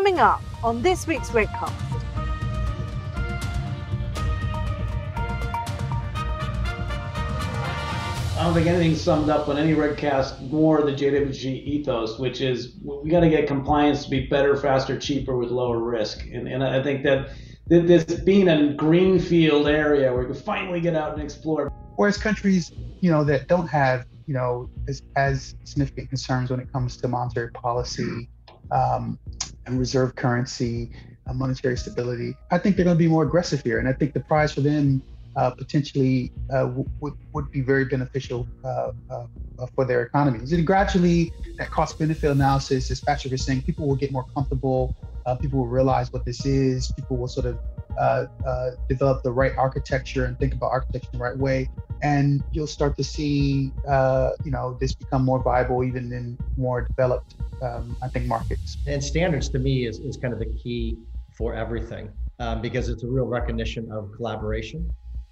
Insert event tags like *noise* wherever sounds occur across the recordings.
Coming up on this week's Redcast. I don't think anything summed up on any Redcast more the JWG ethos, which is we got to get compliance to be better, faster, cheaper with lower risk. And, and I think that this being a greenfield area where you can finally get out and explore. Whereas countries, you know, that don't have, you know, as, as significant concerns when it comes to monetary policy um, and reserve currency, uh, monetary stability, I think they're going to be more aggressive here. And I think the prize for them uh, potentially uh, would, would be very beneficial uh, uh, for their economies. And gradually, that cost benefit analysis, as Patrick is saying, people will get more comfortable. Uh, people will realize what this is. People will sort of uh, develop the right architecture and think about architecture the right way. And you'll start to see, you know, this become more viable even in more developed, um, I think, markets. And standards to me is, is kind of the key for everything um, because it's a real recognition of collaboration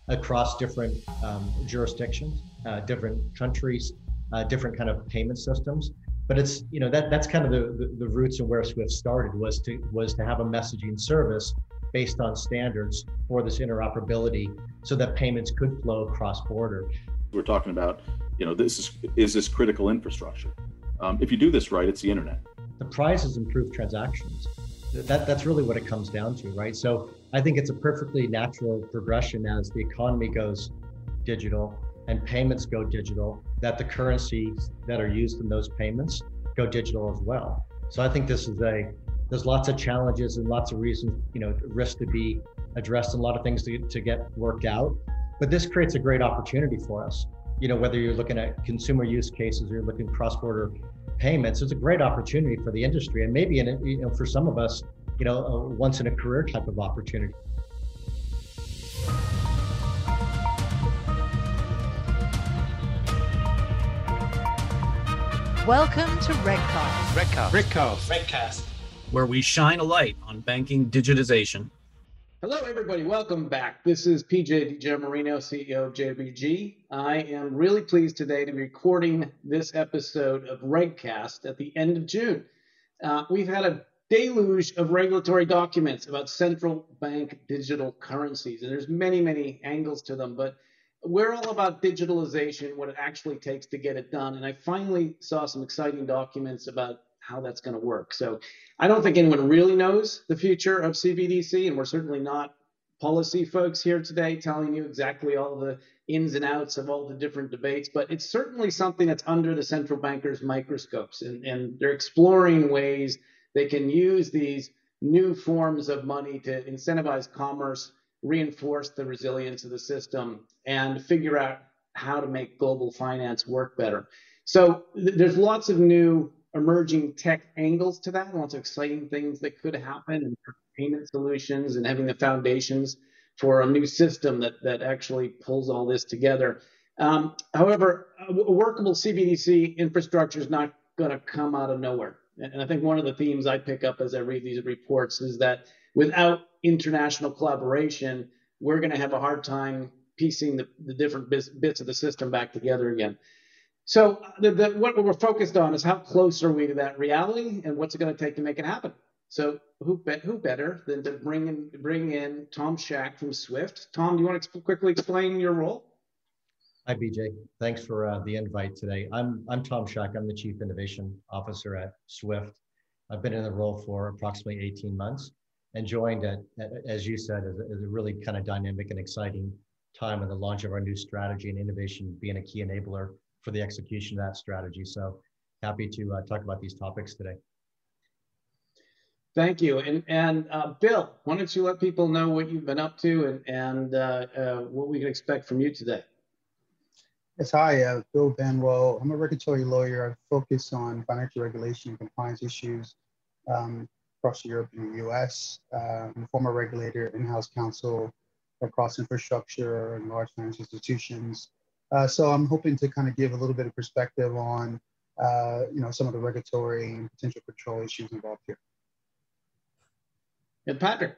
across different um, jurisdictions, uh, different countries, uh, different kind of payment systems. But it's you know that that's kind of the, the, the roots of where Swift started was to was to have a messaging service based on standards for this interoperability, so that payments could flow cross border. We're talking about you know this is is this critical infrastructure. Um, if you do this right, it's the internet. The prize is improved transactions. That that's really what it comes down to, right? So I think it's a perfectly natural progression as the economy goes digital and payments go digital, that the currencies that are used in those payments go digital as well. So I think this is a there's lots of challenges and lots of reasons, you know, risks to be addressed and a lot of things to, to get worked out. But this creates a great opportunity for us. You know, whether you're looking at consumer use cases or you're looking cross-border payments, it's a great opportunity for the industry and maybe in, you know, for some of us, you know, a once in a career type of opportunity. Welcome to Redcast. Redcast. Redcast. Redcast. Where we shine a light on banking digitization. Hello, everybody. Welcome back. This is PJ Di Giammarino, CEO of JWG. I am really pleased today to be recording this episode of Redcast at the end of June. Uh, we've had a deluge of regulatory documents about central bank digital currencies. And there's many, many angles to them, but we're all about digitalization, what it actually takes to get it done. And I finally saw some exciting documents about how that's going to work. So I don't think anyone really knows the future of CBDC, and we're certainly not policy folks here today telling you exactly all the ins and outs of all the different debates, but it's certainly something that's under the central bankers' microscopes, and, and they're exploring ways they can use these new forms of money to incentivize commerce, reinforce the resilience of the system, and figure out how to make global finance work better. So th- there's lots of new emerging tech angles to that, lots of exciting things that could happen, and payment solutions, and having the foundations for a new system that that actually pulls all this together. Um, however, a workable CBDC infrastructure is not going to come out of nowhere. And I think one of the themes I pick up as I read these reports is that without international collaboration, we're going to have a hard time piecing the, the different bits, bits of the system back together again. So the, the, what we're focused on is how close are we to that reality, and what's it going to take to make it happen. So who who better than to bring in bring in Tom Zschach from Swift? Tom, do you want to quickly explain your role? Hi, PJ. Thanks for uh, the invite today. I'm, I'm Tom Zschach. I'm the Chief Innovation Officer at Swift. I've been in the role for approximately 18 months and joined at, at as you said, as a, a, really kind of dynamic and exciting time in the launch of our new strategy and innovation being a key enabler for the execution of that strategy. So happy to uh, talk about these topics today. Thank you. And, and uh, Bill, why don't you let people know what you've been up to and, and uh, uh, what we can expect from you today? Yes, hi, uh, Bill Benwell. I'm a regulatory lawyer. I focus on financial regulation and compliance issues um, across Europe and the US. Uh, I'm a former regulator, in-house counsel across infrastructure and large financial institutions. Uh, so I'm hoping to kind of give a little bit of perspective on, uh, you know, some of the regulatory and potential control issues involved here. And Patrick.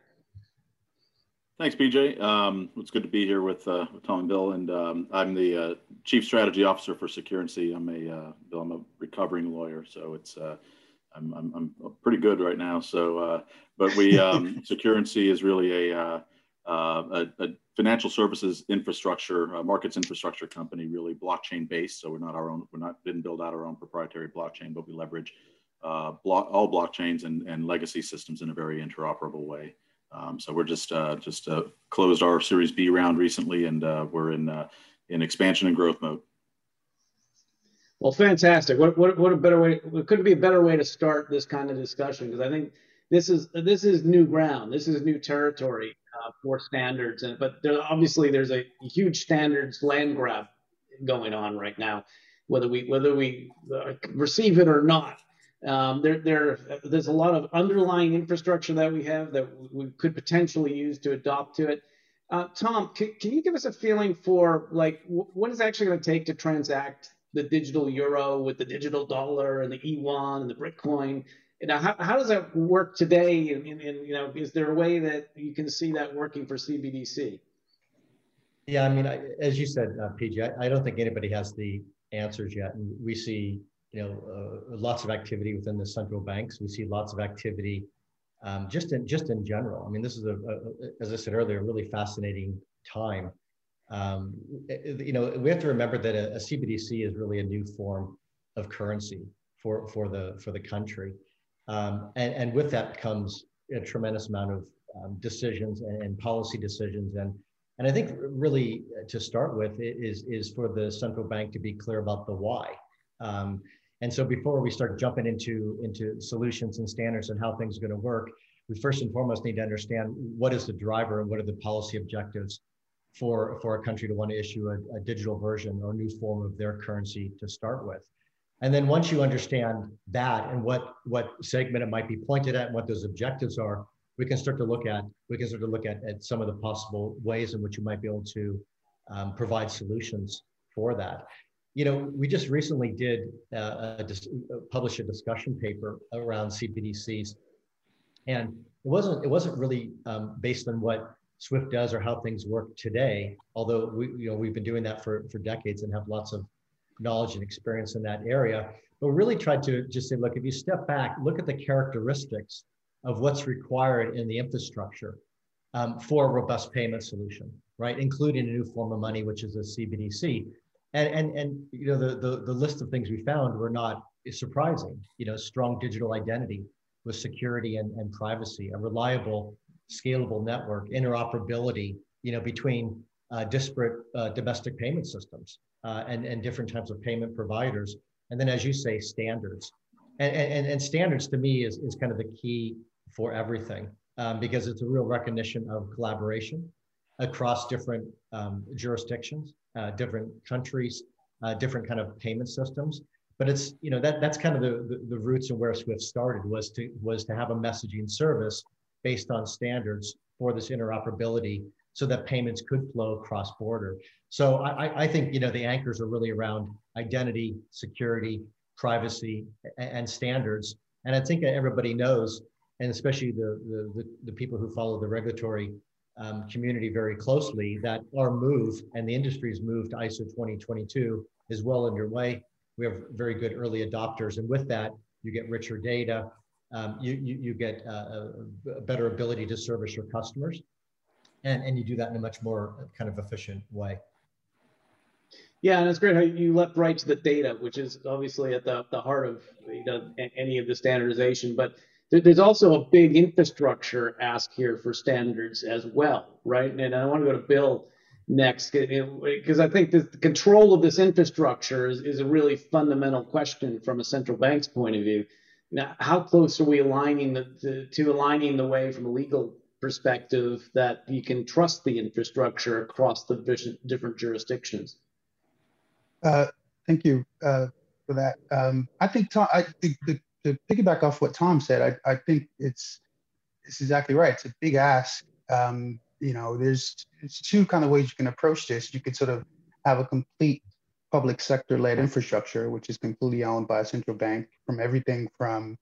Thanks, PJ. Um, it's good to be here with, uh, with Tom and Bill, and um, I'm the uh, Chief Strategy Officer for Securrency. I'm a uh, Bill. I'm a recovering lawyer, so it's uh, I'm, I'm, I'm pretty good right now. So, uh, but we, um, *laughs* Securrency is really a, a, a, financial services infrastructure, uh, markets infrastructure company, really blockchain based. So we're not our own, we're not, didn't build out our own proprietary blockchain, but we leverage uh, all blockchains and, and legacy systems in a very interoperable way. Um, so we're just, uh, just closed our Series B round recently and we're in, in expansion and growth mode. Well, fantastic. What, what, what a better way, it couldn't be a better way to start this kind of discussion because I think this is, this is new ground. This is new territory uh, for standards. And, but there, obviously there's a huge standards land grab going on right now, whether we, whether we uh, receive it or not. Um, there, there, there's a lot of underlying infrastructure that we have that we could potentially use to adopt to it. Uh, Tom, can, can, you give us a feeling for like what is actually going to take to transact the digital euro with the digital dollar and the e-yuan and the Bitcoin. Now, how, how does that work today? And, and, and, you know, is there a way that you can see that working for CBDC? Yeah, I mean, I, as you said, uh, PJ, I, I, don't think anybody has the answers yet, and we see, you know, uh, lots of activity within the central banks. We see lots of activity um, just in just in general. I mean, this is a, a, as I said earlier, a really fascinating time um, you know, we have to remember that a, a, CBDC is really a new form of currency for, for, the, for the country. Um, and, and with that comes a tremendous amount of um, decisions and, and, policy decisions. And, and I think really to start with is, is for the central bank to be clear about the why. Um, and so before we start jumping into, into solutions and standards and how things are going to work, we first and foremost need to understand what is the driver and what are the policy objectives for, for a country to want to issue a, a digital version or new form of their currency to start with. And then once you understand that and what, what segment it might be pointed at and what those objectives are, we can start to look at we can start to look at, at some of the possible ways in which you might be able to um, provide solutions for that. You know, we just recently did uh, a, a, publish a discussion paper around CBDCs, and it wasn't it wasn't really um, based on what Swift does or how things work today. Although we, you know, we've been doing that for, for decades and have lots of knowledge and experience in that area. But really tried to just say, look, if you step back, look at the characteristics of what's required in the infrastructure um, for a robust payment solution, right? Including a new form of money, which is a CBDC. And, and, and you know, the, the, the list of things we found were not surprising. You know, strong digital identity with security and, and privacy, a reliable scalable network, interoperability, you know, between uh, disparate uh, domestic payment systems uh, and, and different types of payment providers. And then, as you say, standards. And, and, and standards to me is, is kind of the key for everything um, because it's a real recognition of collaboration across different um, jurisdictions, uh, different countries, uh, different kind of payment systems. But it's, you know, that, that's kind of the, the, the roots and where Swift started was to, was to have a messaging service based on standards for this interoperability so that payments could flow cross border. So I, I, think you know the anchors are really around identity, security, privacy, and, standards. And I think everybody knows, and especially the, the, the people who follow the regulatory um, community very closely, that our move and the industry's move to ISO 20022 is well underway. We have very good early adopters. And with that, you get richer data, um, you, you, you, get a, a, better ability to service your customers. And, and you do that in a much more uh, kind of efficient way. Yeah, and it's great how you leapt right to the data, which is obviously at the, the heart of you know, any of the standardization. But there's also a big infrastructure ask here for standards as well, right? And I want to go to Bill next because I think the control of this infrastructure is, is a really fundamental question from a central bank's point of view. Now, how close are we aligning the, to aligning the way from a legal perspective that you can trust the infrastructure across the different jurisdictions? Uh, thank you uh, for that. Um, I think Tom, I think the, to piggyback off what Tom said, I, I think it's it's exactly right. It's a big ask. Um, you know, there's it's two kind of ways you can approach this. You could sort of have a complete public sector led infrastructure, which is completely owned by a central bank, from everything from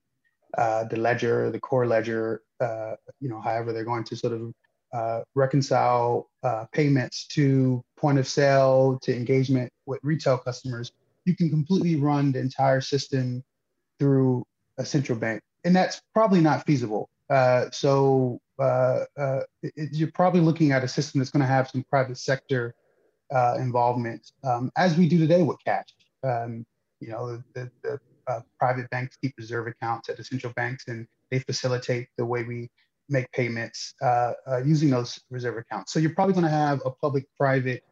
uh, the ledger, the core ledger, uh, you know, however they're going to sort of uh, reconcile uh, payments to point of sale to engagement with retail customers. You can completely run the entire system through a central bank, and that's probably not feasible. Uh, so it, you're probably looking at a system that's going to have some private sector involvement, um, as we do today with cash. Um, you know, the, the uh, private banks keep reserve accounts at the central banks, and they facilitate the way we make payments uh, using those reserve accounts. So you're probably going to have a public-private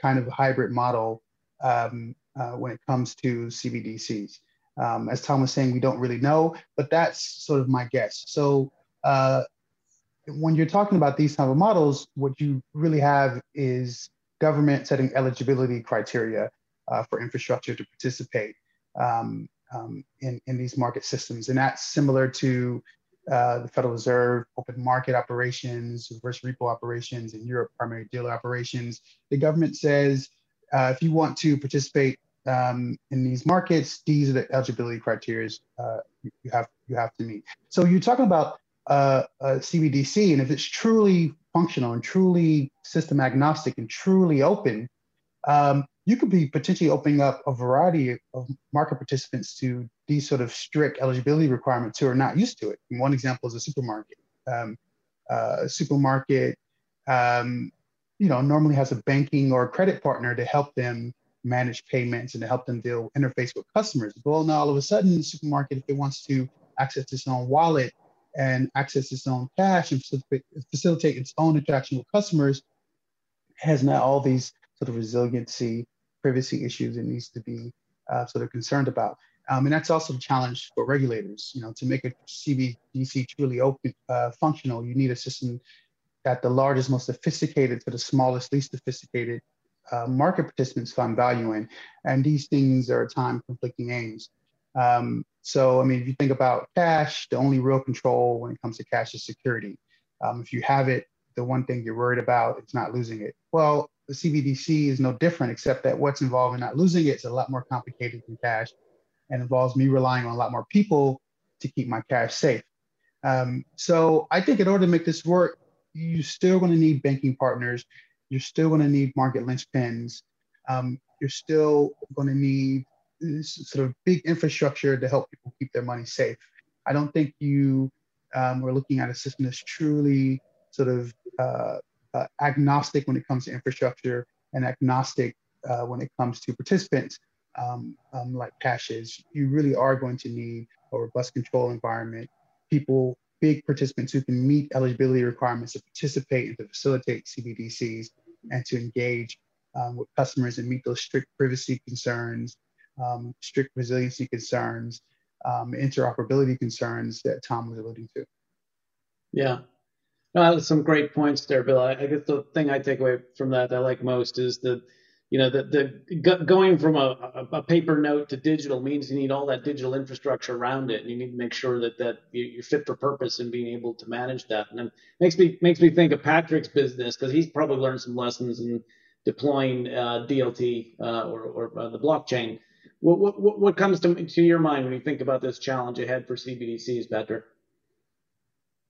kind of hybrid model um, when it comes to CBDCs. Um, as Tom was saying, we don't really know, but that's sort of my guess. So uh, when you're talking about these type of models, what you really have is government setting eligibility criteria uh, for infrastructure to participate um, um, in, in these market systems. And that's similar to uh, the Federal Reserve, open market operations, reverse repo operations, in Europe, primary dealer operations. The government says uh, if you want to participate um, in these markets, these are the eligibility criteria uh, you have you have to meet. So you're talking about uh, CBDC, and if it's truly functional and truly system agnostic and truly open, um, you could be potentially opening up a variety of market participants to these sort of strict eligibility requirements who are not used to it. And one example is a supermarket. Um, uh, a supermarket, um, you know, normally has a banking or credit partner to help them manage payments and to help them deal interface with customers. Well, now all of a sudden, the supermarket, if it wants to access its own wallet and access its own cash and facilitate its own interaction with customers, has now all these sort of resiliency, privacy issues it needs to be uh, sort of concerned about. Um, and that's also a challenge for regulators. You know, to make a CBDC truly open, uh, functional, you need a system that the largest, most sophisticated to the smallest, least sophisticated uh, market participants find value in. And these things are time conflicting aims. Um, so, I mean, if you think about cash, the only real control when it comes to cash is security. Um, if you have it, the one thing you're worried about is not losing it. Well, the CBDC is no different, except that what's involved in not losing it is a lot more complicated than cash and involves me relying on a lot more people to keep my cash safe. Um, so I think in order to make this work, you're still going to need banking partners. You're still going to need market linchpins. Um, you're still going to need this sort of big infrastructure to help people keep their money safe. I don't think you um, are looking at a system that's truly sort of uh, uh, agnostic when it comes to infrastructure and agnostic uh, when it comes to participants um, um, like cash is. You really are going to need a robust control environment, people big participants who can meet eligibility requirements to participate and to facilitate CBDCs and to engage um, with customers and meet those strict privacy concerns, um, strict resiliency concerns, um, interoperability concerns that Tom was alluding to. Yeah. No, some great points there, Bill. I, I guess the thing I take away from that, that I like most is that you know, the, the going from a, a, paper note to digital means you need all that digital infrastructure around it, and you need to make sure that that you're fit for purpose and being able to manage that. And it makes me makes me think of Patrick's business because he's probably learned some lessons in deploying uh, DLT uh, or, or uh, the blockchain. What, what what comes to to your mind when you think about this challenge ahead for CBDCs, Patrick?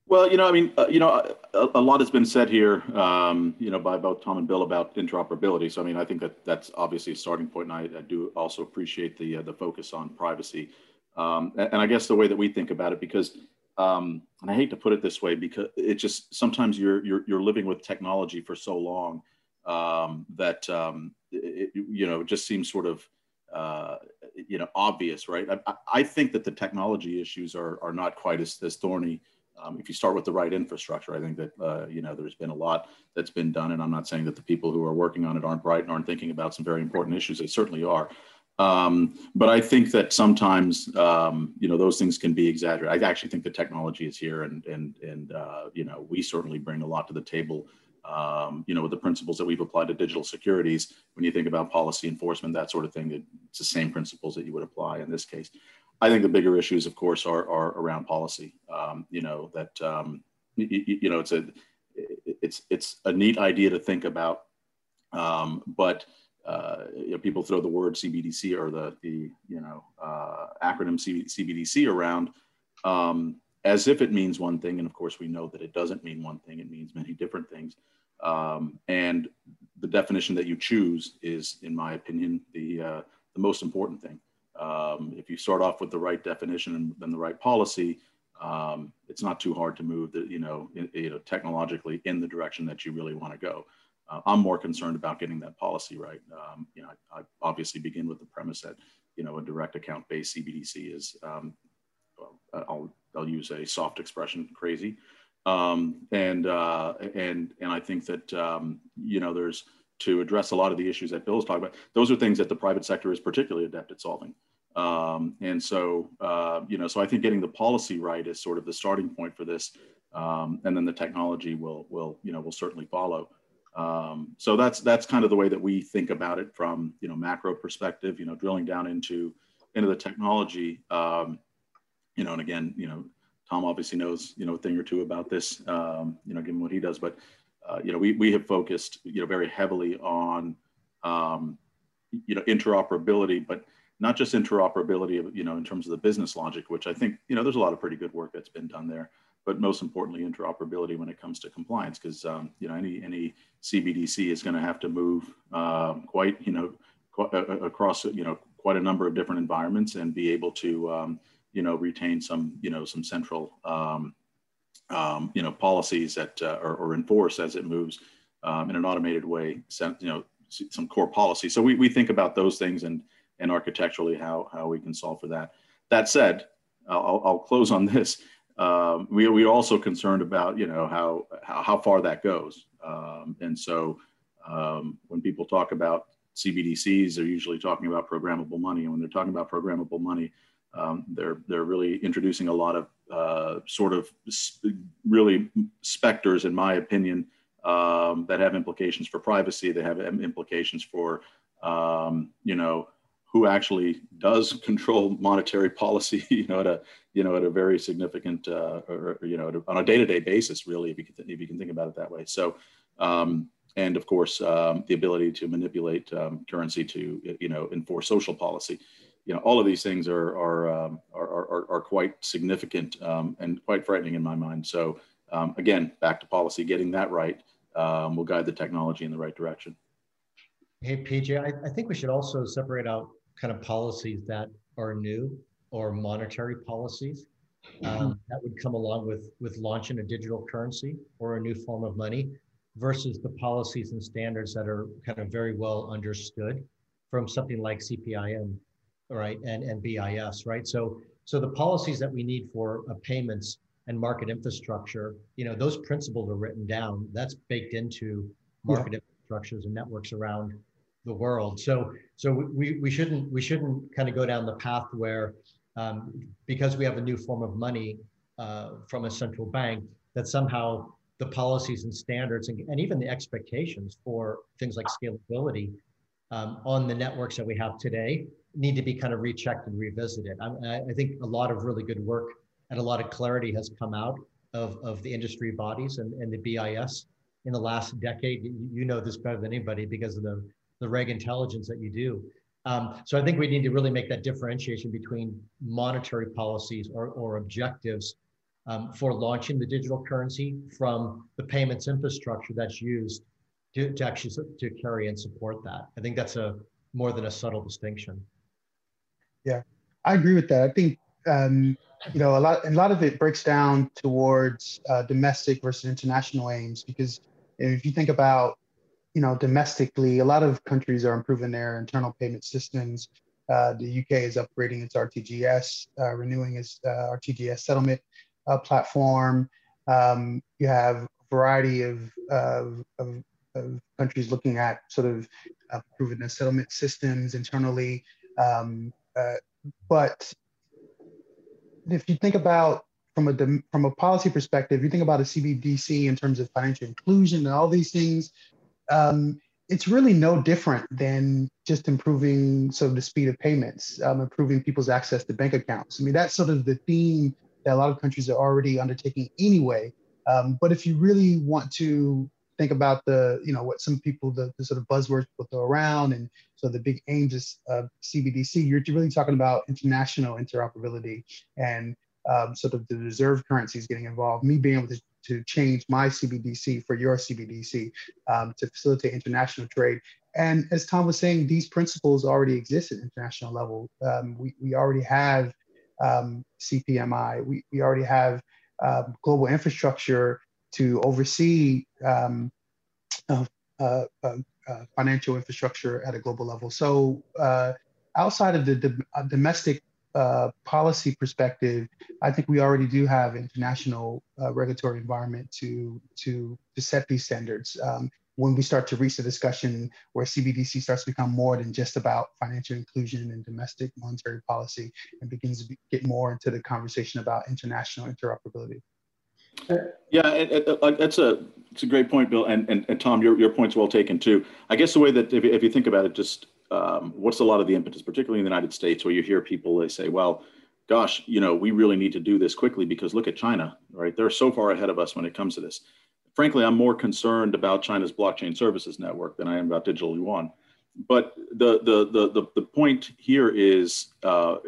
Well, you know, I mean, uh, you know, a, a, lot has been said here, um, you know, by both Tom and Bill about interoperability. So, I mean, I think that that's obviously a starting point. and I, I do also appreciate the uh, the focus on privacy. Um, and, and, I guess the way that we think about it, because, um, and I hate to put it this way, because it just sometimes you're you're you're living with technology for so long um, that um, it, you know it just seems sort of uh, you know obvious, right? I, I think that the technology issues are are not quite as as thorny um, if you start with the right infrastructure, I think that uh, you know there's been a lot that's been done, and I'm not saying that the people who are working on it aren't bright and aren't thinking about some very important issues. They certainly are, um, but I think that sometimes um, you know those things can be exaggerated. I actually think the technology is here, and and and uh, you know we certainly bring a lot to the table. Um, you know, with the principles that we've applied to digital securities, when you think about policy enforcement, that sort of thing, it's the same principles that you would apply in this case. I think the bigger issues, of course, are, are around policy. Um, you know that um, you, you, know it's a it's it's a neat idea to think about, um, but uh, you know, people throw the word CBDC or the the you know uh, acronym CBDC around um, as if it means one thing, and of course we know that it doesn't mean one thing; it means many different things. Um, and the definition that you choose is, in my opinion, the uh, the most important thing. Um, if you start off with the right definition and, and the right policy, um, it's not too hard to move the, you know, in, you know, technologically in the direction that you really want to go. Uh, I'm more concerned about getting that policy right. Um, you know, I, I, obviously begin with the premise that, you know, a direct account based CBDC is, um, I'll, I'll use a soft expression, crazy. Um, and, uh, and, and I think that, um, you know, there's to address a lot of the issues that Bill is talking about. Those are things that the private sector is particularly adept at solving. Um, and so, uh, you know, so I think getting the policy right is sort of the starting point for this. Um, and then the technology will, will, you know, will certainly follow. Um, so that's, that's kind of the way that we think about it from, you know, macro perspective, you know, drilling down into, into the technology, um, you know, and again, you know, Tom obviously knows, you know, a thing or two about this, um, you know, given what he does, but, uh, you know, we, we have focused, you know, very heavily on, um, you know, interoperability, but not just interoperability, you know, in terms of the business logic, which I think, you know, there's a lot of pretty good work that's been done there, but most importantly, interoperability when it comes to compliance, because, um, you know, any, any CBDC is going to have to move um, quite, you know, qu- uh, uh, across, you know, quite a number of different environments and be able to, um, you know, retain some, you know, some central, um, um, you know, policies that uh, or, or enforce as it moves um, in an automated way, you know, some core policy. So we, we think about those things and, and architecturally how, how we can solve for that. That said, I'll, I'll close on this. Um, we, we're also concerned about, you know, how, how, how far that goes. Um, and so um, when people talk about CBDCs, they're usually talking about programmable money. And when they're talking about programmable money, um, they're, they're really introducing a lot of uh, sort of really specters, in my opinion, um, that have implications for privacy, that have implications for, um, you know, who actually does control monetary policy, *laughs* you know, at a, you know, at a very significant, uh, or, you know, on a day-to-day basis, really, if you can, if you can think about it that way. So, um, and of course, um, the ability to manipulate um, currency to, you know, enforce social policy you know, all of these things are are um, are, are, are, quite significant um, and quite frightening in my mind. So um, again, back to policy, getting that right will guide the technology in the right direction. Hey, PJ, I, I, think we should also separate out kind of policies that are new or monetary policies um, mm-hmm. that would come along with with launching a digital currency or a new form of money versus the policies and standards that are kind of very well understood from something like CPMI right, and, and BIS, right? So, so the policies that we need for uh, payments and market infrastructure, you know, those principles are written down. That's baked into market yeah. Infrastructures and networks around the world. So, so we, we shouldn't we shouldn't kind of go down the path where um, because we have a new form of money uh, from a central bank that somehow the policies and standards and, and even the expectations for things like scalability um, on the networks that we have today need to be kind of rechecked and revisited. I, I, think a lot of really good work and a lot of clarity has come out of, of the industry bodies and, and the BIS in the last decade. You know this better than anybody because of the, the reg intelligence that you do. Um, so I think we need to really make that differentiation between monetary policies or, or objectives um, for launching the digital currency from the payments infrastructure that's used to, to actually to carry and support that. I think that's a more than a subtle distinction. Yeah, I agree with that. I think um, you know a lot, a lot of it breaks down towards uh, domestic versus international aims because if you think about you know domestically, a lot of countries are improving their internal payment systems. Uh, the UK is upgrading its RTGS, uh, renewing its uh, RTGS settlement uh, platform. Um, you have a variety of, of, of, of, countries looking at sort of improving their settlement systems internally. Um, uh, but if you think about from a from a policy perspective, you think about a CBDC in terms of financial inclusion and all these things. Um, it's really no different than just improving sort of the speed of payments, um, improving people's access to bank accounts. I mean, that's sort of the theme that a lot of countries are already undertaking anyway. Um, but if you really want to think about the, you know, what some people, the, the sort of buzzwords people throw around and so the big aims of CBDC, you're really talking about international interoperability and um, sort of the reserve currencies getting involved, me being able to, to change my CBDC for your CBDC um, to facilitate international trade. and as Tom was saying, these principles already exist at international level. Um, we, we already have um, CPMI. We, we already have um, global infrastructure to oversee um, uh, uh, uh, financial infrastructure at a global level. So uh, outside of the, the uh, domestic uh, policy perspective, I think we already do have international regulatory environment to, to, to set these standards. Um, when we start to reach the discussion where CBDC starts to become more than just about financial inclusion and domestic monetary policy and begins to get more into the conversation about international interoperability. Yeah, it, it, that's a it's a great point, Bill, and and, and Tom, your, your point's well taken too. I guess the way that if, if you think about it, just um, what's a lot of the impetus, particularly in the United States, where you hear people they say, well, gosh, you know, we really need to do this quickly because look at China, right? They're so far ahead of us when it comes to this frankly, I'm more concerned about China's blockchain services network than I am about digital yuan. But the the the the, the point here is, uh,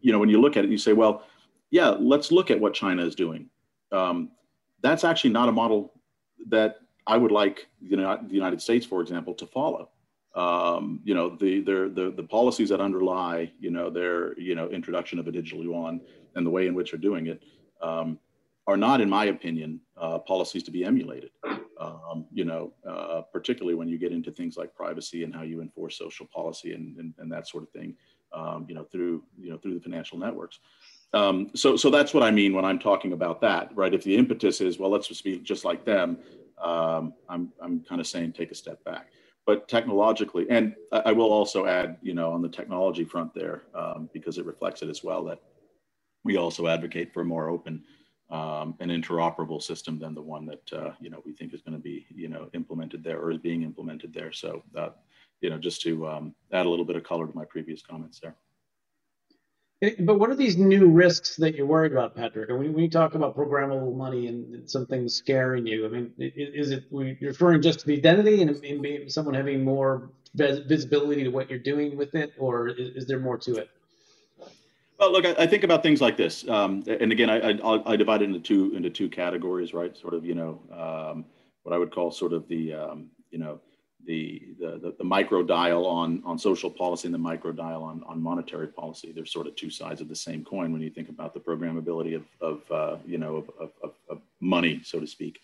you know, when you look at it, you say, well, yeah, let's look at what China is doing. Um, that's actually not a model that I would like the United States, for example, to follow. Um, you know, the, the, the, the policies that underlie, you know, their, you know, introduction of a digital yuan and the way in which they're doing it, um, are not, in my opinion, uh, policies to be emulated. Um, you know, uh, particularly when you get into things like privacy and how you enforce social policy and, and, and that sort of thing. Um, you know, through you know through the financial networks. Um, so so that's what I mean when I'm talking about that, right? If the impetus is well, let's just be just like them. Um, I'm I'm kind of saying take a step back. But technologically, and I will also add, you know, on the technology front there, um, because it reflects it as well, that we also advocate for a more open um, an interoperable system than the one that uh, you know we think is going to be you know implemented there or is being implemented there. So uh, you know just to um, add a little bit of color to my previous comments there. But what are these new risks that you're worried about, Patrick? And when, when you talk about programmable money and something scaring you, I mean, is it referring just to the identity and, and someone having more visibility to what you're doing with it, or is, is there more to it? Well, look, I, I, think about things like this, um, and again, I, I, I, divide it into two into two categories, right? Sort of, you know, um, what I would call sort of the, um, you know, the, the, the micro dial on on social policy and the micro dial on on monetary policy. They're sort of two sides of the same coin when you think about the programmability of of uh, you know of, of, of, money, so to speak.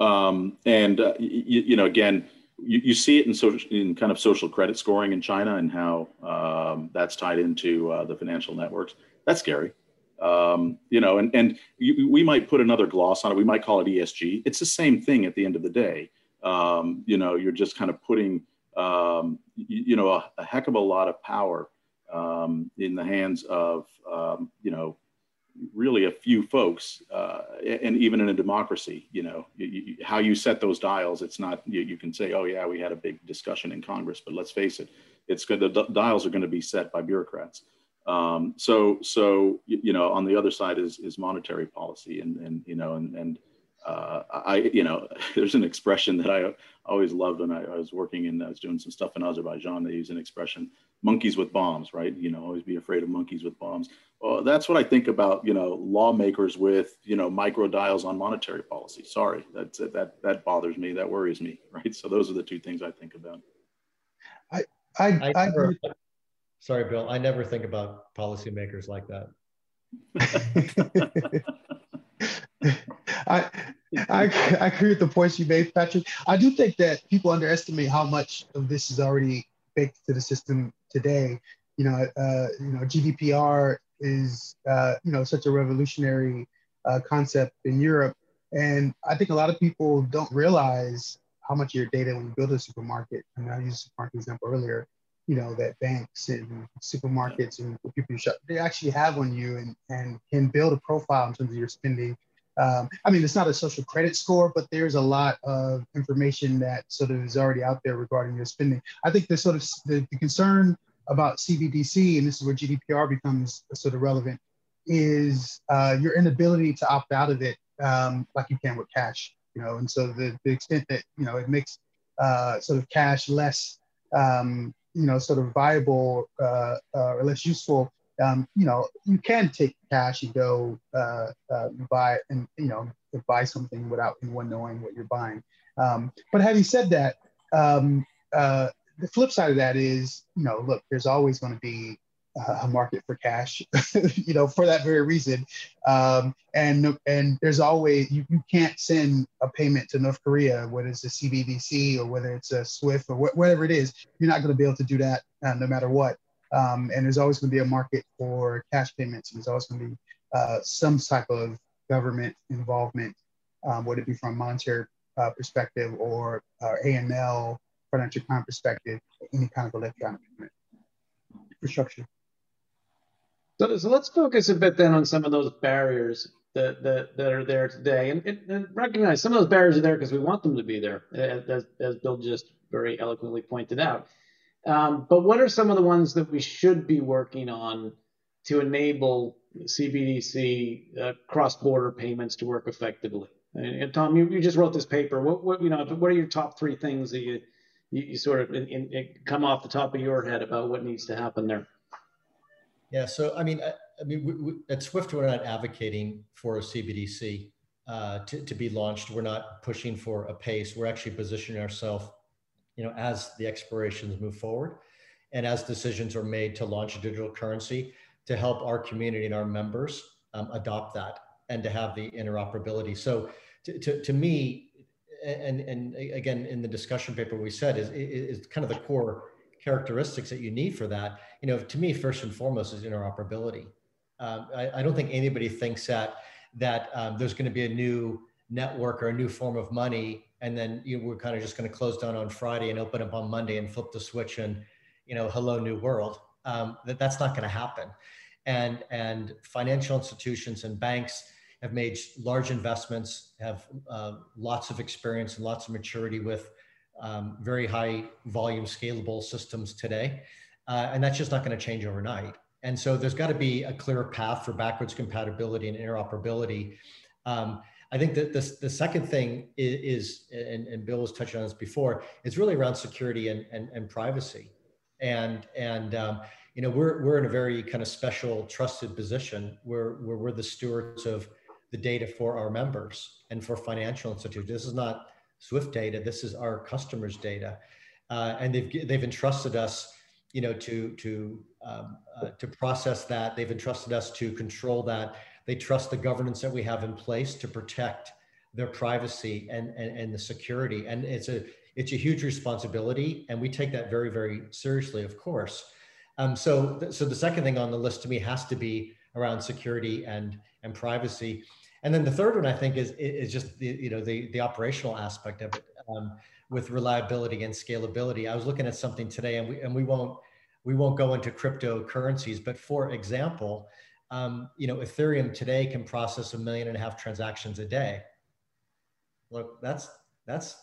Um, and uh, you, you know, again you, you see it in social in kind of social credit scoring in China and how um, that's tied into uh, the financial networks. That's scary. Um, you know, and and you, we might put another gloss on it. We might call it ESG. It's the same thing at the end of the day. Um, you know, you're just kind of putting um, you, you, know a, a, heck of a lot of power um, in the hands of um, you know really a few folks, uh, and even in a democracy, you know, you, you, how you set those dials, it's not, you, can say, oh yeah, we had a big discussion in Congress, but let's face it, it's good, the dials are going to be set by bureaucrats. Um, so, so, you know, on the other side is, is monetary policy and, and, you know, and, and uh, I, you know, *laughs* there's an expression that I always loved when I, I, was working and I was doing some stuff in Azerbaijan. They use an expression, monkeys with bombs, right? You know, always be afraid of monkeys with bombs. Well, that's what I think about, you know, lawmakers with, you know, micro dials on monetary policy. Sorry, that's that that bothers me. That worries me, *laughs* right? So those are the two things I think about. I I, I, I never, sorry, Bill. I never think about policymakers like that. *laughs* I, I, I agree with the points you made, Patrick. I do think that people underestimate how much of this is already baked to the system today. You know, uh, you know, GDPR is uh, you know such a revolutionary uh, concept in Europe, and I think a lot of people don't realize how much of your data when you build a supermarket. I mean, I used a supermarket example earlier. You know that banks and supermarkets and people you shop, they actually have on you and, and can build a profile in terms of your spending um, I mean, it's not a social credit score, but there's a lot of information that sort of is already out there regarding your spending. I think the sort of the, the concern about CBDC, and this is where GDPR becomes sort of relevant, is uh, your inability to opt out of it um, like you can with cash. You know, and so the, the extent that you know it makes uh, sort of cash less, um, you know, sort of viable uh, uh or less useful um, you know, you can take cash and go uh, uh, buy and you know buy something without anyone knowing what you're buying. Um, but having said that, um, uh, the flip side of that is, you know, look, there's always going to be a market for cash, *laughs* you know, for that very reason. Um, and and there's always you, you can't send a payment to North Korea, whether it's a CBDC or whether it's a SWIFT or wh- whatever it is, you're not going to be able to do that uh, no matter what. Um, and there's always going to be a market for cash payments. And there's always going to be uh, some type of government involvement, um, whether it be from a monetary uh, perspective or uh, AML, financial crime perspective, any kind of electronic payment infrastructure. So, so let's focus a bit then on some of those barriers that, that, that are there today and, and recognize some of those barriers are there because we want them to be there, as, as Bill just very eloquently pointed out. Um, but what are some of the ones that we should be working on to enable CBDC uh, cross-border payments to work effectively? And, and Tom, you, you, just wrote this paper. What, what, you know, what are your top three things that you you, you sort of in, in, come off the top of your head about what needs to happen there? Yeah, so I mean, I, I mean, we, we, at Swift, we're not advocating for a CBDC uh, to, to be launched. We're not pushing for a pace. We're actually positioning ourselves, you know, as the explorations move forward, and as decisions are made to launch a digital currency to help our community and our members um, adopt that and to have the interoperability. So, to, to, to me, and and again in the discussion paper we said is is kind of the core characteristics that you need for that you know to me first and foremost is interoperability um, I, I, don't think anybody thinks that that um, there's going to be a new network or a new form of money and then you we're kind of just going to close down on friday and open up on monday and flip the switch and you know hello new world um, that that's not going to happen and and financial institutions and banks have made large investments, have uh, lots of experience and lots of maturity with um, very high volume scalable systems today. Uh, and that's just not going to change overnight. And so there's got to be a clear path for backwards compatibility and interoperability. Um, I think that this, the second thing is, is and, and, Bill was touching on this before, is really around security and, and, and privacy. And, and um, you know, we're, we're in a very kind of special trusted position where, where we're the stewards of the data for our members and for financial institutions. This is not Swift data. This is our customers' data, uh, and they've they've entrusted us, you know, to to um, uh, to process that. They've entrusted us to control that. They trust the governance that we have in place to protect their privacy and and, and the security. And it's a it's a huge responsibility, and we take that very very seriously, of course. Um, so so the second thing on the list to me has to be around security and and privacy. And then the third one I think is is just the you know the the operational aspect of it um, with reliability and scalability. I was looking at something today, and we and we won't we won't go into cryptocurrencies, but for example, um, you know Ethereum today can process a million and a half transactions a day. Look, that's that's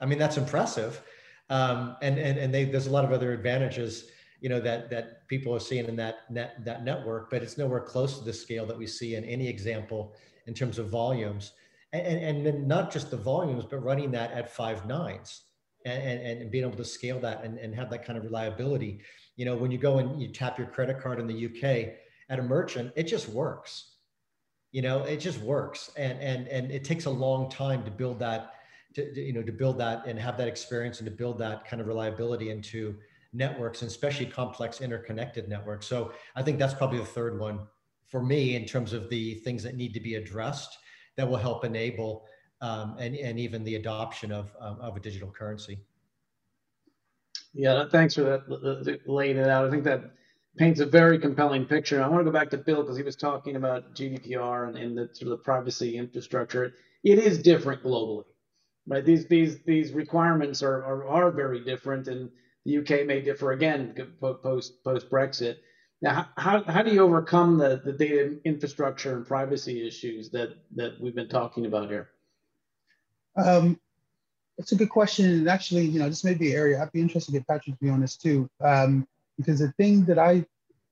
I mean that's impressive, um, and and and they, there's a lot of other advantages you know that that people are seeing in that net that network, but it's nowhere close to the scale that we see in any example in terms of volumes, and and, and not just the volumes, but running that at five nines. And, and, and being able to scale that and, and have that kind of reliability. You know, when you go and you tap your credit card in the UK at a merchant, it just works. You know, it just works. And and and it takes a long time to build that to, you know to build that and have that experience and to build that kind of reliability into networks and especially complex interconnected networks. So I think that's probably the third one for me in terms of the things that need to be addressed that will help enable um, and, and even the adoption of, um, of a digital currency. Yeah, thanks for that laying it out. I think that paints a very compelling picture. I want to go back to Bill because he was talking about GDPR and, and the sort of the privacy infrastructure. It is different globally, right? These these these requirements are are, are very different, and the UK may differ again post post Brexit. Now, how, how do you overcome the, the data infrastructure and privacy issues that, that we've been talking about here? Um, it's a good question. And actually, you know, this may be an area I'd be interested to get Patrick to be on this too. Um, because the thing that I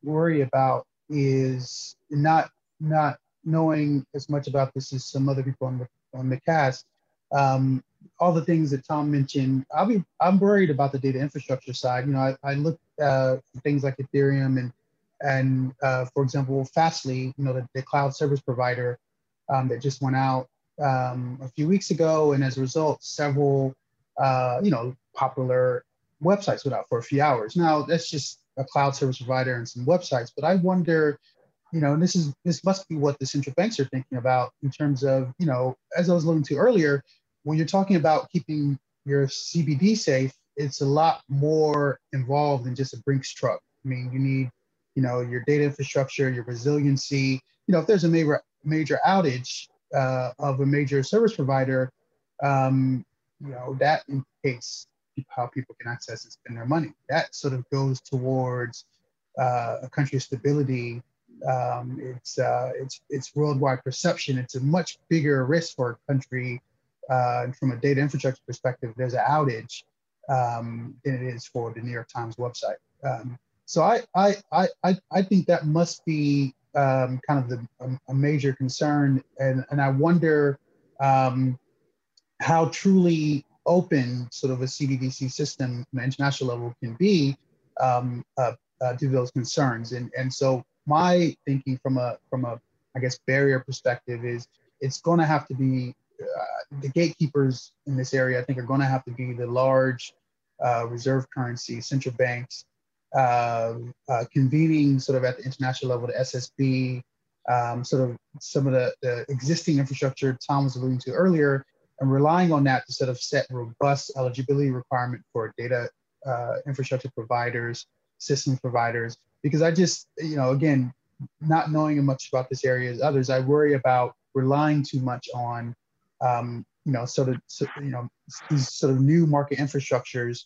worry about is not not knowing as much about this as some other people on the on the cast. Um, all the things that Tom mentioned, I'll be I'm worried about the data infrastructure side. You know, I, I look uh, things like Ethereum and and uh, for example, Fastly, you know, the, the cloud service provider um, that just went out um, a few weeks ago, and as a result, several uh, you know popular websites without for a few hours. Now that's just a cloud service provider and some websites, but I wonder, you know, and this is this must be what the central banks are thinking about in terms of, you know, as I was alluding to earlier, when you're talking about keeping your CBD safe, it's a lot more involved than just a Brinks truck. I mean, you need, you know, your data infrastructure, your resiliency. You know, if there's a major major outage uh, of a major service provider, um, you know, that indicates how people can access and spend their money. That sort of goes towards uh, a country's stability. Um, it's uh, it's it's worldwide perception. It's a much bigger risk for a country uh, from a data infrastructure perspective. There's an outage um, than it is for the New York Times website. Um, so I, I I I think that must be um, kind of the, a, a, major concern, and and I wonder um, how truly open sort of a CBDC system on an international level can be um, uh, uh, to those concerns. And, and so my thinking from a, from a, I guess, barrier perspective is it's going to have to be uh, the gatekeepers in this area, I think, are going to have to be the large uh, reserve currency central banks uh, uh, convening sort of at the international level, the FSB, um, sort of some of the, the existing infrastructure Tom was alluding to earlier, and relying on that to sort of set robust eligibility requirement for data uh, infrastructure providers, system providers. Because I just, you know, again, not knowing much about this area as others, I worry about relying too much on, um, you know, sort of, you know, these sort of new market infrastructures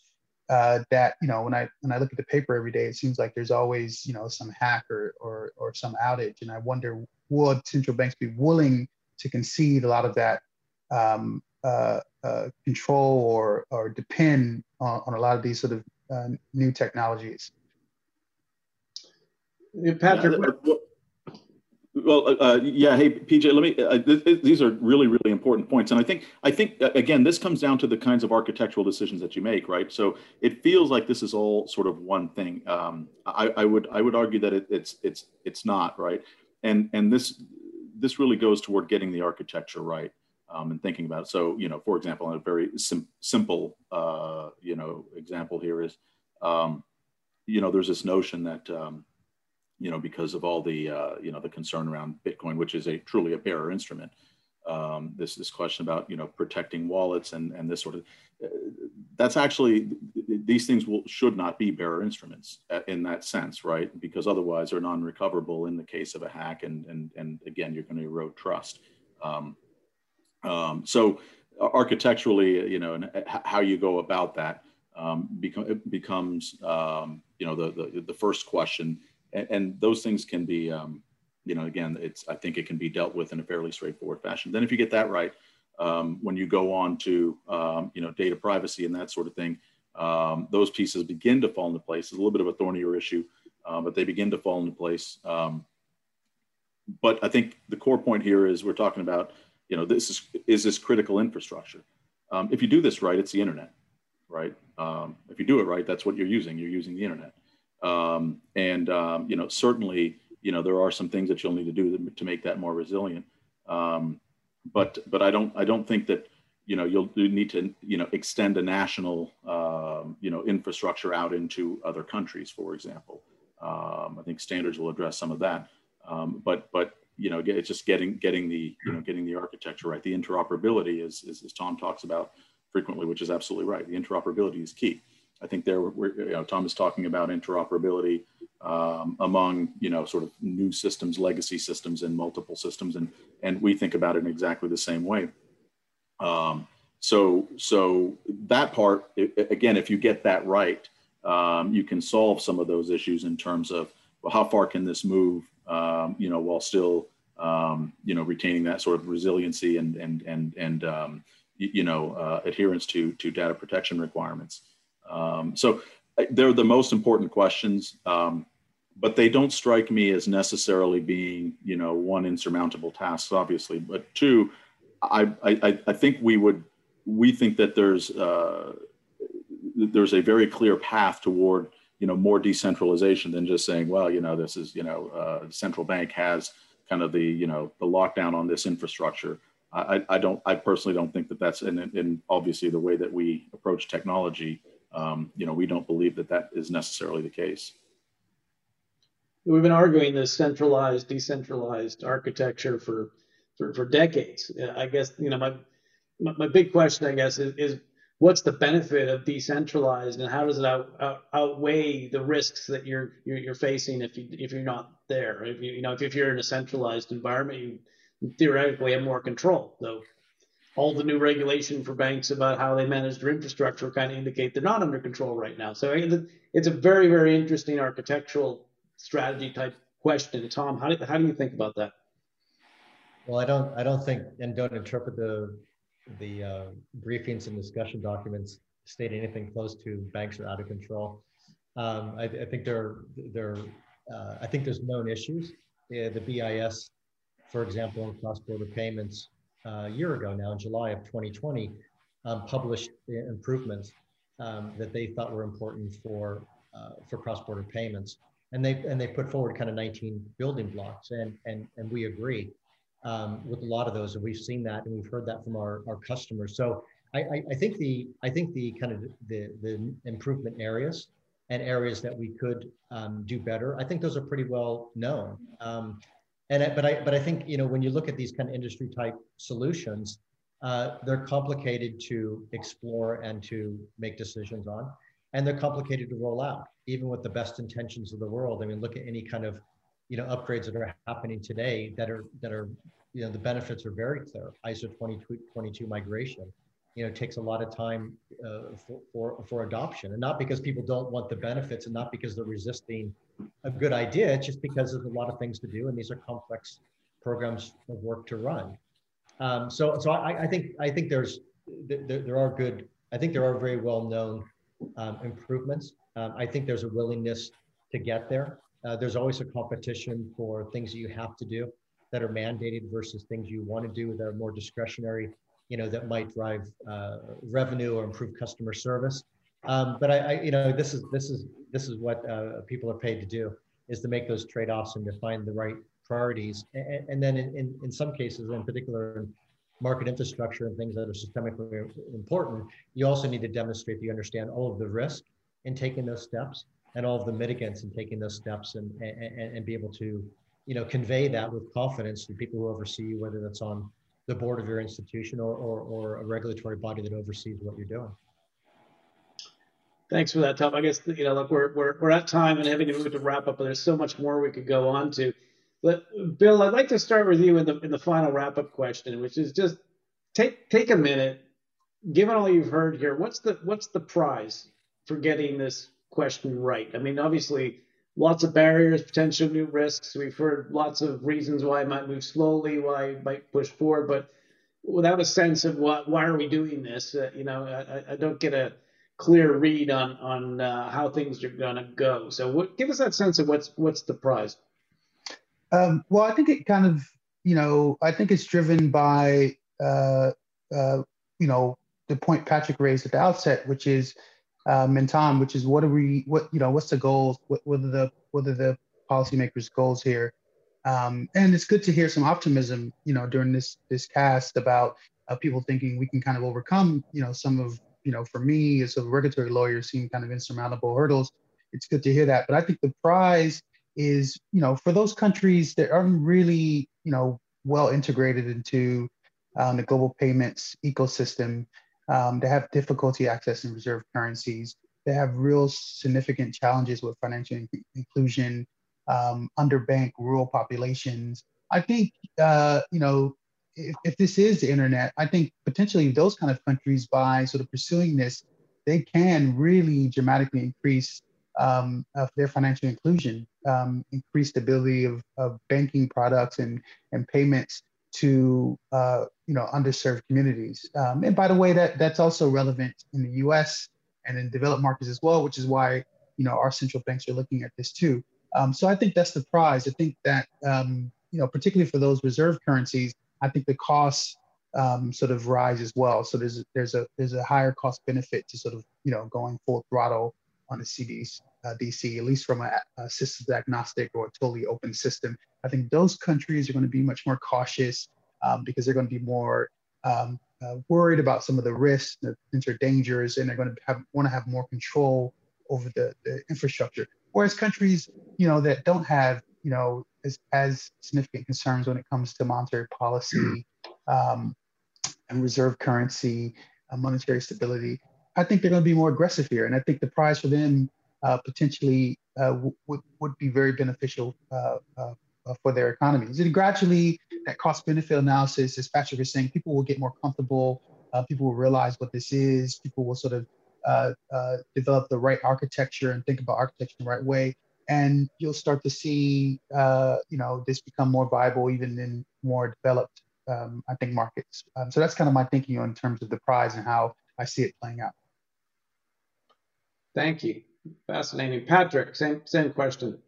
uh, that, you know, when I when I look at the paper every day, it seems like there's always, you know, some hack or or, or some outage, and I wonder would central banks be willing to concede a lot of that um, uh, uh, control or, or depend on, on, a lot of these sort of uh, new technologies. Patrick. Well, uh, uh, yeah. Hey, PJ. Let me. Uh, th- these are really, really important points, and I think, I think, again, this comes down to the kinds of architectural decisions that you make, right? So it feels like this is all sort of one thing. Um, I, I, would, I would argue that it, it's, it's, it's not, right? And and this, this really goes toward getting the architecture right um, and thinking about it. So, you know, for example, a very sim- simple, uh, you know, example here is, um, you know, there's this notion that, um, you know, because of all the, uh, you know, the concern around Bitcoin, which is a truly a bearer instrument, um, this this question about you know protecting wallets and and this sort of uh, that's actually these things will should not be bearer instruments uh, in that sense right because otherwise they're non-recoverable in the case of a hack and and and again you're going to erode trust um, um, so architecturally, you know, and how you go about that um, become, becomes, um, you know, the, the, the first question. And, and, those things can be, um, you know, again, it's, I think it can be dealt with in a fairly straightforward fashion. Then if you get that right, um, when you go on to, um, you know, data privacy and that sort of thing, those pieces begin to fall into place. It's a little bit of a thornier issue, uh, but they begin to fall into place. but I think the core point here is we're talking about you know, this is, is this critical infrastructure. Um, if you do this right, it's the internet, right? Um, if you do it right, that's what you're using. You're using the internet. Um, and, um, you know, certainly, you know, there are some things that you'll need to do to, make that more resilient. Um, but, but I don't, I don't think that, you know, you'll you need to, you know, extend a national, um, you know, infrastructure out into other countries, for example. I think standards will address some of that. but, but you know, it's just getting getting the you know getting the architecture right. The interoperability is, is as Tom talks about frequently, which is absolutely right. The interoperability is key. I think there, we're, you know, Tom is talking about interoperability um, among you know sort of new systems, legacy systems, and multiple systems, and and we think about it in exactly the same way. Um, so so that part again, if you get that right, um, you can solve some of those issues in terms of well, how far can this move um, you know, while still, um, you know, retaining that sort of resiliency and and and and um, you know uh, adherence to to data protection requirements. Um, so they're the most important questions, um, but they don't strike me as necessarily being you know one insurmountable task, obviously. But two, I I, I think we would we think that there's uh, there's a very clear path toward you know more decentralization than just saying well you know this is you know uh, central bank has kind of the you know the lockdown on this infrastructure I, I don't I personally don't think that that's and, obviously the way that we approach technology um, you know, we don't believe that that is necessarily the case. We've been arguing this centralized, decentralized architecture for for, for decades. I guess you know my my big question, I guess, is, is what's the benefit of decentralized, and how does it out, out, outweigh the risks that you're, you're, you're facing if you if you're not there? If you you know if, if you're in a centralized environment, you theoretically have more control, though all the new regulation for banks about how they manage their infrastructure kind of indicate they're not under control right now. So it's a very, very interesting architectural strategy type question. Tom, how do, how do you think about that? Well, I don't, I don't think, and don't interpret the the uh, briefings and discussion documents stating anything close to banks are out of control. Um, I, I, think there, there, uh, I think there's known issues. Uh, the BIS, for example, on cross-border payments, a year ago now, in July of 2020, um, published improvements um, that they thought were important for uh, for cross-border payments, and they and they put forward kind of 19 building blocks, and and and we agree um, with a lot of those, and we've seen that, and we've heard that from our our customers. So I, I, I think the I think the kind of the the improvement areas and areas that we could um, do better, I think those are pretty well known. Um, and I, but I but I think you know when you look at these kind of industry type solutions, uh, they're complicated to explore and to make decisions on, and they're complicated to roll out, even with the best intentions of the world. I mean, look at any kind of you know upgrades that are happening today that are that are you know the benefits are very clear. ISO 20022 migration, you know, takes a lot of time uh, for, for for adoption, and not because people don't want the benefits, and not because they're resisting a good idea. It's just because there's a lot of things to do, and these are complex programs of work to run. Um, so, so I, I, think I think there's there, there, are good. I think there are very well known um, improvements. Um, I think there's a willingness to get there. Uh, there's always a competition for things that you have to do that are mandated versus things you want to do that are more discretionary. You know that might drive uh, revenue or improve customer service. Um, but I, I, you know, this is this is this is what uh, people are paid to do is to make those trade-offs and to find the right priorities. And, and then in, in, in, some cases, in particular, in market infrastructure and things that are systemically important, you also need to demonstrate that you understand all of the risk in taking those steps and all of the mitigants in taking those steps and, and, and be able to, you know, convey that with confidence to people who oversee you, whether that's on the board of your institution or, or, or a regulatory body that oversees what you're doing. Thanks for that, Tom. I guess you know, look, we're we're we're at time and having to move to wrap up, but there's so much more we could go on to. But Bill, I'd like to start with you in the in the final wrap up question, which is just take take a minute, given all you've heard here, what's the what's the prize for getting this question right? I mean, obviously, lots of barriers, potential new risks. We've heard lots of reasons why it might move slowly, why it might push forward, but without a sense of what why are we doing this, uh, you know, I, I don't get a clear read on on uh, how things are going to go. So, what, give us that sense of what's what's the prize. Um, well, I think it kind of, you know, I think it's driven by, uh, uh, you know, the point Patrick raised at the outset, which is, um, Tom, which is what are we, what you know, what's the goals? What, what are the what are the policymakers' goals here? Um, and it's good to hear some optimism, you know, during this this cast about uh, people thinking we can kind of overcome, you know, some of you know, for me as a regulatory lawyer, seem kind of insurmountable hurdles. It's good to hear that. But I think the prize is, you know, for those countries that aren't really, you know, well integrated into um, the global payments ecosystem, um, they have difficulty accessing reserve currencies. They have real significant challenges with financial in- inclusion, um, underbanked rural populations. I think, uh, you know, if, if this is the internet, I think potentially those kind of countries, by sort of pursuing this, they can really dramatically increase um, of their financial inclusion, um, increase the ability of, of banking products and, and payments to uh, you know underserved communities. Um, and by the way, that that's also relevant in the U.S. and in developed markets as well, which is why you know our central banks are looking at this too. Um, so I think that's the prize. I think that um, you know particularly for those reserve currencies, I think the costs um, sort of rise as well. So there's there's a there's a higher cost benefit to sort of you know going full throttle on the CDs DC, at least from a, a systems agnostic or a totally open system. I think those countries are going to be much more cautious um, because they're going to be more um, uh, worried about some of the risks, the potential dangers, and they're going to have, want to have more control over the, the infrastructure. Whereas countries, you know, that don't have, you know, as, as significant concerns when it comes to monetary policy *clears throat* um, and reserve currency, uh, monetary stability, I think they're going to be more aggressive here. And I think the prize for them uh, potentially uh, would, would be very beneficial uh, uh, uh, for their economies. And gradually, that cost benefit analysis, as Patrick is saying, people will get more comfortable. people will realize what this is. People will sort of develop the right architecture and think about architecture in the right way. And you'll start to see, you know, this become more viable even in more developed, um, I think, markets. Um, so that's kind of my thinking in terms of the prize and how I see it playing out. Thank you. Fascinating. Patrick, same same question.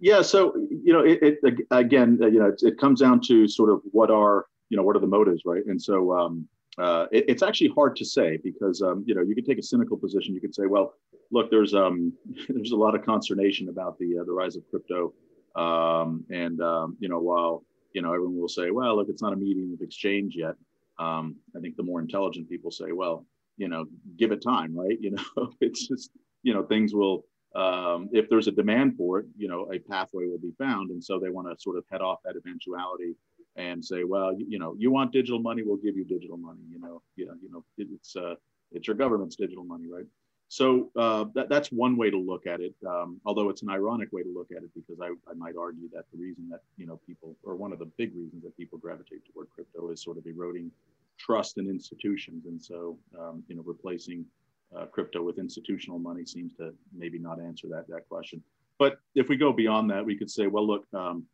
Yeah, so you know, it, it again, you know, it, it, comes down to sort of what are you know what are the motives, right? And so um, uh, it, it's actually hard to say because um, you know you could take a cynical position. You could say, well, look, there's um, *laughs* there's a lot of consternation about the uh, the rise of crypto, um, and um, you know while you know everyone will say, well, look, it's not a medium of exchange yet. Um, I think the more intelligent people say, well, you know, give it time, right? *laughs* You know, it's just you know things will um, if there's a demand for it, you know, a pathway will be found. And so they want to sort of head off that eventuality and say, well, you, you, know, you want digital money, we'll give you digital money. You know, you know, you know, it, it's uh, it's your government's digital money, right? So uh, that, that's one way to look at it. Um, although it's an ironic way to look at it because I, I might argue that the reason that you know people, or one of the big reasons that people gravitate toward crypto, is sort of eroding trust in institutions, and so um, you know replacing uh, crypto with institutional money seems to maybe not answer that that question. But if we go beyond that, we could say, well, look, um,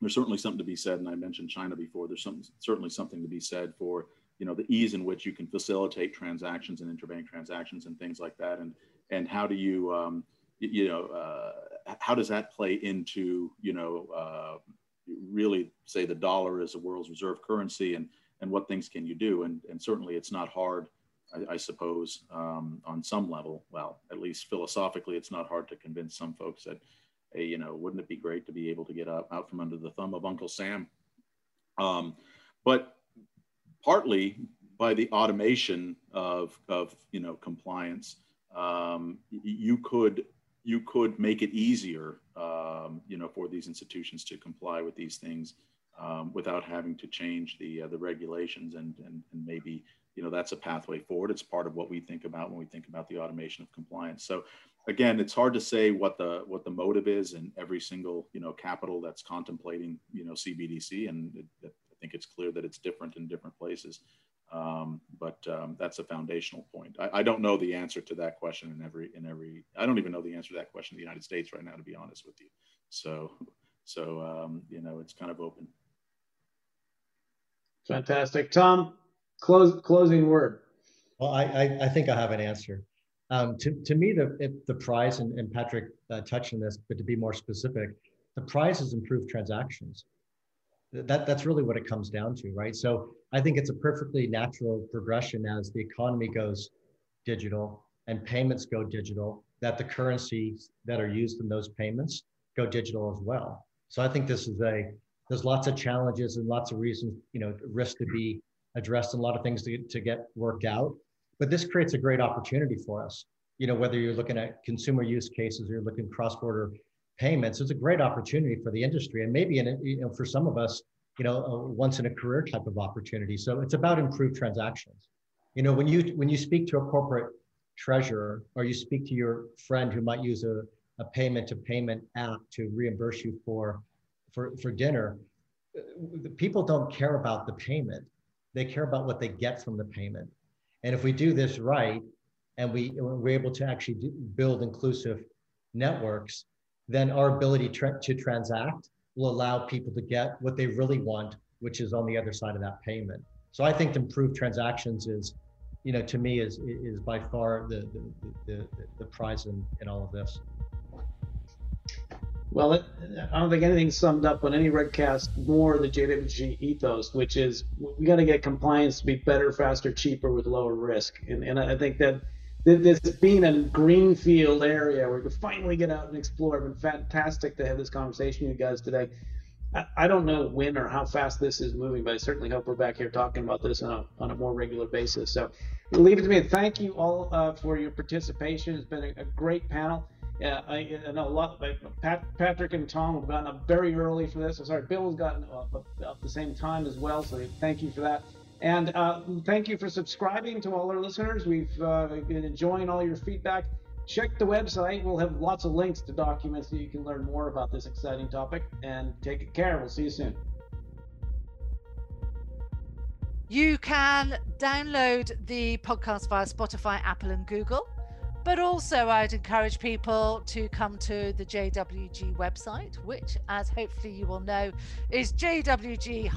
there's certainly something to be said, and I mentioned China before. There's some, certainly something to be said for you know the ease in which you can facilitate transactions and interbank transactions and things like that, and and how do you um, you know uh, how does that play into you know uh, really say the dollar is the world's reserve currency and and what things can you do and and certainly it's not hard I, I suppose, um, on some level. Well, at least philosophically, it's not hard to convince some folks that, hey, you know, wouldn't it be great to be able to get out, out from under the thumb of Uncle Sam? Um, but partly by the automation of, of you know, compliance, um, you could you could make it easier, um, you know, for these institutions to comply with these things um, without having to change the uh, the regulations and, and and maybe you know that's a pathway forward. It's part of what we think about when we think about the automation of compliance. So again it's hard to say what the what the motive is in every single you know capital that's contemplating you know cbdc and it, it, i think it's clear that it's different in different places. Um, but um, that's a foundational point. I, I, don't know the answer to that question in every in every i don't even know the answer to that question in the united states right now to be honest with you. So so um, you know it's kind of open fantastic tom Close, closing word. Well, I, I, I think I have an answer. Um, to, to me, the, the prize, and, and Patrick uh, touched on this, but to be more specific, the prize is improved transactions. That, that's really what it comes down to, right? So I think it's a perfectly natural progression as the economy goes digital and payments go digital, that the currencies that are used in those payments go digital as well. So I think this is a, there's lots of challenges and lots of reasons, you know, risk to be addressed and a lot of things to, to get worked out. But this creates a great opportunity for us. You know, whether you're looking at consumer use cases or you're looking cross-border payments, it's a great opportunity for the industry. And maybe in a, you know, for some of us, you know, a once in a career type of opportunity. So it's about improved transactions. You know, when you when you speak to a corporate treasurer or you speak to your friend who might use a, a payment to payment app to reimburse you for for, for dinner, uh, people don't care about the payment they care about what they get from the payment. And if we do this right, and we, we're able to actually do, build inclusive networks, then our ability tra- to transact will allow people to get what they really want, which is on the other side of that payment. So I think improved transactions is, you know, to me is is by far the the, the, the prize in, in all of this. Well, it, I don't think anything summed up on any Redcast more the JWG ethos, which is we got to get compliance to be better, faster, cheaper with lower risk. And, and I think that this being a greenfield area where we can finally get out and explore, it's been fantastic to have this conversation with you guys today. I don't know when or how fast this is moving, but I certainly hope we're back here talking about this on a, on a more regular basis. So leave it to me. Thank you all uh, for your participation. It's been a, a great panel. Yeah, I, I, know a lot. Pat, Patrick and Tom have gotten up very early for this. I'm sorry, Bill has gotten up the same time as well. So thank you for that. And uh, thank you for subscribing to all our listeners. We've uh, been enjoying all your feedback. Check the website. We'll have lots of links to documents so you can learn more about this exciting topic. And take care. We'll see you soon. You can download the podcast via Spotify, Apple, and Google. But also, I'd encourage people to come to the JWG website, which, as hopefully you will know, is jwg-it.eu.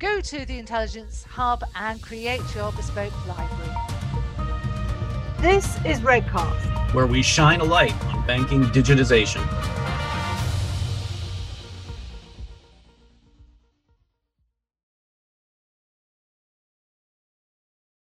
Go to the Intelligence Hub and create your bespoke library. This is Redcast, where we shine a light on banking digitization.